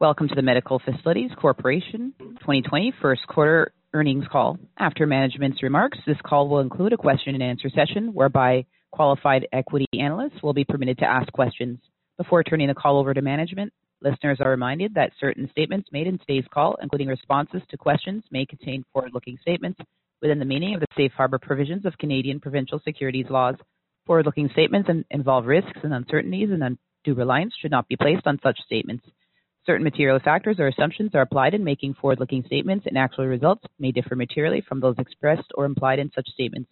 Welcome to the Medical Facilities Corporation 2020 first quarter earnings call. After management's remarks, this call will include a question and answer session whereby qualified equity analysts will be permitted to ask questions. Before turning the call over to management, listeners are reminded that certain statements made in today's call, including responses to questions, may contain forward-looking statements within the meaning of the safe harbor provisions of Canadian provincial securities laws. Forward-looking statements involve risks and uncertainties and undue reliance should not be placed on such statements. Certain material factors or assumptions are applied in making forward-looking statements, and actual results may differ materially from those expressed or implied in such statements.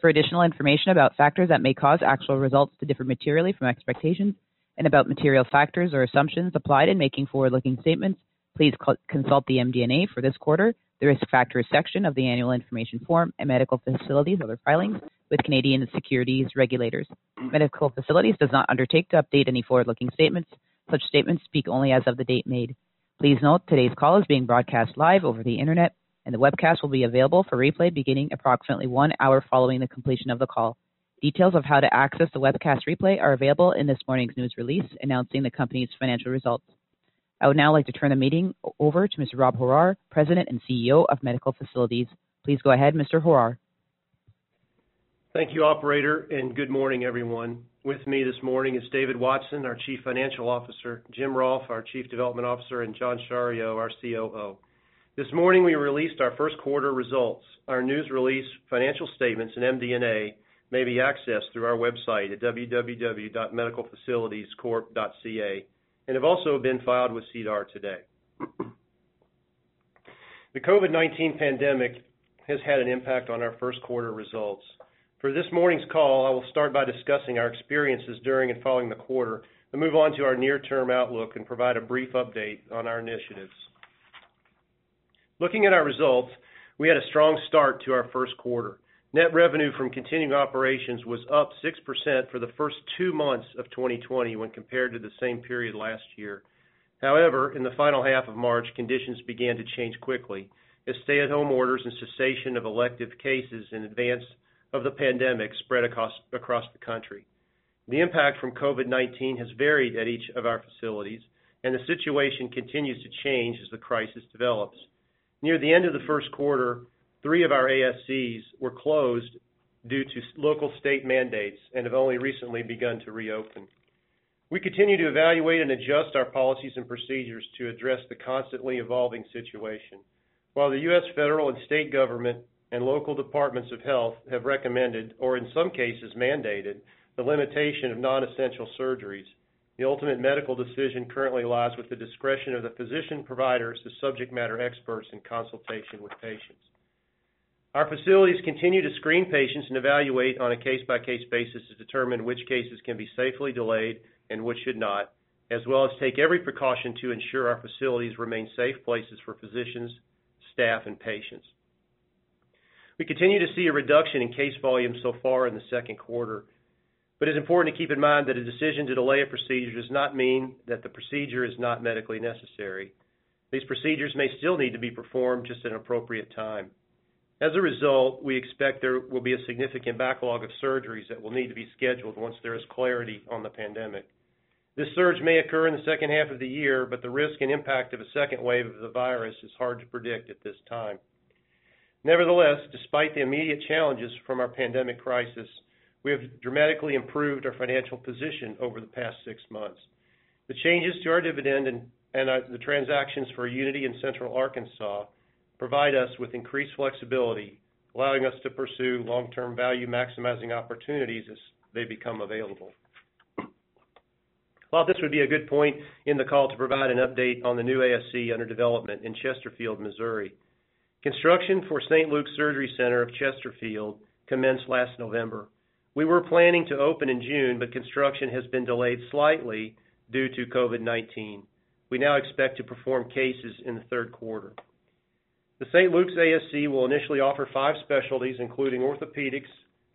For additional information about factors that may cause actual results to differ materially from expectations and about material factors or assumptions applied in making forward-looking statements, please consult the MD&A for this quarter, the Risk Factors section of the Annual Information Form, and Medical Facilities' other filings with Canadian securities regulators. Medical Facilities does not undertake to update any forward-looking statements. Such statements speak only as of the date made. Please note today's call is being broadcast live over the internet, and the webcast will be available for replay beginning approximately one hour following the completion of the call. Details of how to access the webcast replay are available in this morning's news release announcing the company's financial results. I would now like to turn the meeting over to Mr. Rob Horrar, President and CEO of Medical Facilities. Please go ahead, Mr. Horrar. Thank you, operator, and good morning, everyone. With me this morning is David Watson, our Chief Financial Officer, Jim Rolfe, our Chief Development Officer, and John Schario, our COO. This morning, we released our first quarter results. Our news release, financial statements, and MD&A may be accessed through our website at www.medicalfacilitiescorp.ca and have also been filed with SEDAR today. The COVID-19 pandemic has had an impact on our first quarter results. For this morning's call, I will start by discussing our experiences during and following the quarter, then move on to our near-term outlook and provide a brief update on our initiatives. Looking at our results, we had a strong start to our first quarter. Net revenue from continuing operations was up 6% for the first two months of 2020 when compared to the same period last year. However, in the final half of March, conditions began to change quickly as stay-at-home orders and cessation of elective cases in advance of the pandemic spread across across the country. The impact from COVID-19 has varied at each of our facilities, and the situation continues to change as the crisis develops. Near the end of the first quarter, three of our ASCs were closed due to local state mandates and have only recently begun to reopen. We continue to evaluate and adjust our policies and procedures to address the constantly evolving situation. While the U.S. federal and state government and local departments of health have recommended, or in some cases mandated, the limitation of non-essential surgeries, the ultimate medical decision currently lies with the discretion of the physician providers, the subject matter experts in consultation with patients. Our facilities continue to screen patients and evaluate on a case-by-case basis to determine which cases can be safely delayed and which should not, as well as take every precaution to ensure our facilities remain safe places for physicians, staff, and patients. We continue to see a reduction in case volume so far in the second quarter, but it's important to keep in mind that a decision to delay a procedure does not mean that the procedure is not medically necessary. These procedures may still need to be performed, just at an appropriate time. As a result, we expect there will be a significant backlog of surgeries that will need to be scheduled once there is clarity on the pandemic. This surge may occur in the second half of the year, but the risk and impact of a second wave of the virus is hard to predict at this time. Nevertheless, despite the immediate challenges from our pandemic crisis, we have dramatically improved our financial position over the past six months. The changes to our dividend and the transactions for Unity in Central Arkansas provide us with increased flexibility, allowing us to pursue long-term value-maximizing opportunities as they become available. Thought this would be a good point in the call to provide an update on the new ASC under development in Chesterfield, Missouri. Construction for St. Luke's Surgery Center of Chesterfield commenced last November. We were planning to open in June, but construction has been delayed slightly due to COVID-19. we now expect to perform cases in the third quarter. The St. Luke's ASC will initially offer five specialties, including orthopedics,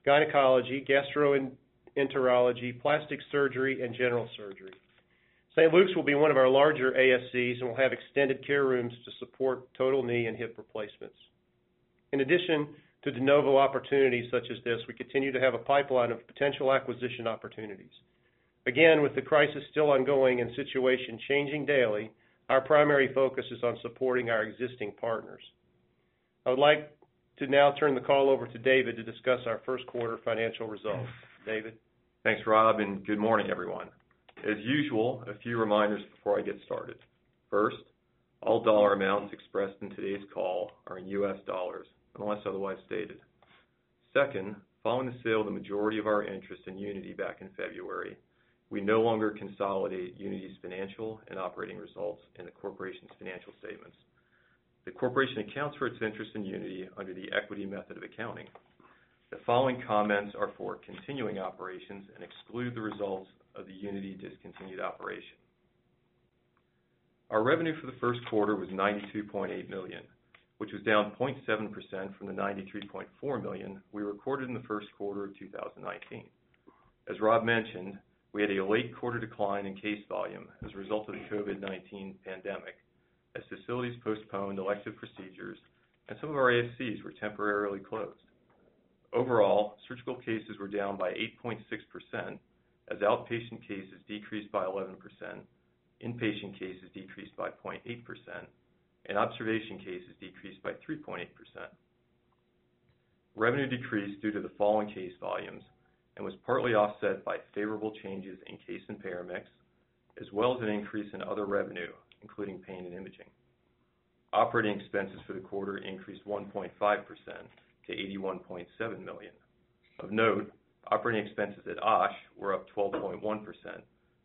gynecology, gastroenterology, plastic surgery, and general surgery. St. Luke's will be one of our larger ASCs and will have extended care rooms to support total knee and hip replacements. In addition to de novo opportunities such as this, we continue to have a pipeline of potential acquisition opportunities. Again, with the crisis still ongoing and situation changing daily, our primary focus is on supporting our existing partners. I would like to now turn the call over to David to discuss our first quarter financial results. David? Thanks, Rob, and good morning, everyone. As usual, a few reminders before I get started. First, all dollar amounts expressed in today's call are in US dollars, unless otherwise stated. Second, following the sale of the majority of our interest in Unity back in February, we no longer consolidate Unity's financial and operating results in the corporation's financial statements. The corporation accounts for its interest in Unity under the equity method of accounting. The following comments are for continuing operations and exclude the results of the Unity discontinued operation. Our revenue for the first quarter was 92.8 million, which was down 0.7% from the 93.4 million we recorded in the first quarter of 2019. As Rob mentioned, we had a late quarter decline in case volume as a result of the COVID-19 pandemic, as facilities postponed elective procedures and some of our ASCs were temporarily closed. Overall, surgical cases were down by 8.6%, as outpatient cases decreased by 11%, inpatient cases decreased by 0.8%, and observation cases decreased by 3.8%. Revenue decreased due to the fall in case volumes and was partly offset by favorable changes in case and payer mix, as well as an increase in other revenue, including pain and imaging. Operating expenses for the quarter increased 1.5% to 81.7 million. Of note, operating expenses at OSH were up 12.1%,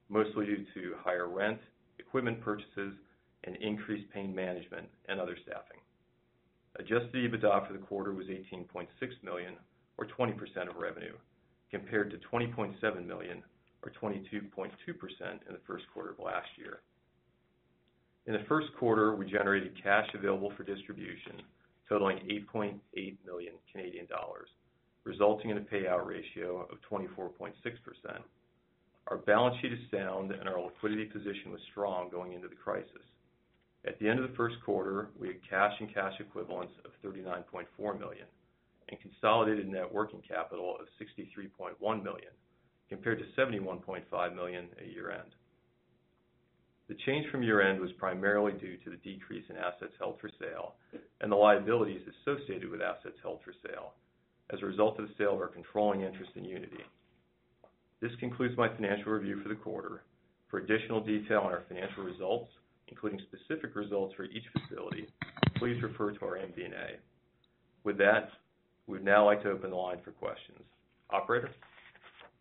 mostly due to higher rent, equipment purchases, and increased pain management and other staffing. Adjusted EBITDA for the quarter was 18.6 million, or 20% of revenue, compared to 20.7 million, or 22.2% in the first quarter of last year. In the first quarter, we generated cash available for distribution totaling 8.8 million Canadian dollars, resulting in a payout ratio of 24.6%. Our balance sheet is sound, and our liquidity position was strong going into the crisis. At the end of the first quarter, we had cash and cash equivalents of 39.4 million and consolidated net working capital of 63.1 million, compared to 71.5 million at year-end. The change from year-end was primarily due to the decrease in assets held for sale and the liabilities associated with assets held for sale as a result of the sale of our controlling interest in Unity. This concludes my financial review for the quarter. For additional detail on our financial results, including specific results for each facility, please refer to our MD&A. With that, we'd now like to open the line for questions. Operator?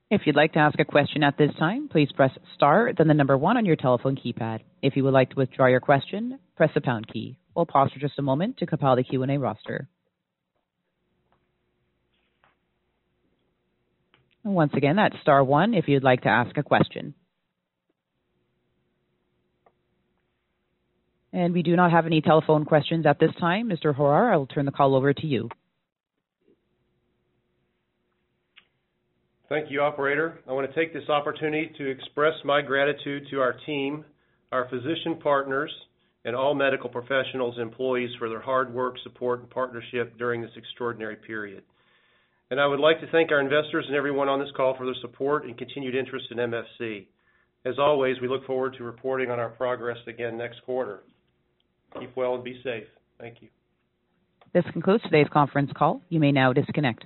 If you'd like to ask a question at this time, please press star, then the number one on your telephone keypad. If you would like to withdraw your question, press the pound key. We'll pause for just a moment to compile the Q&A roster. Once again, that's star one if you'd like to ask a question. And we do not have any telephone questions at this time. Mr. Horrar, I will turn the call over to you. Thank you, operator. I want to take this opportunity to express my gratitude to our team, our physician partners, and all medical professionals employees for their hard work, support, and partnership during this extraordinary period. I would like to thank our investors and everyone on this call for their support and continued interest in MFC. As always, we look forward to reporting on our progress again next quarter. Keep well and be safe. Thank you. This concludes today's conference call. You may now disconnect.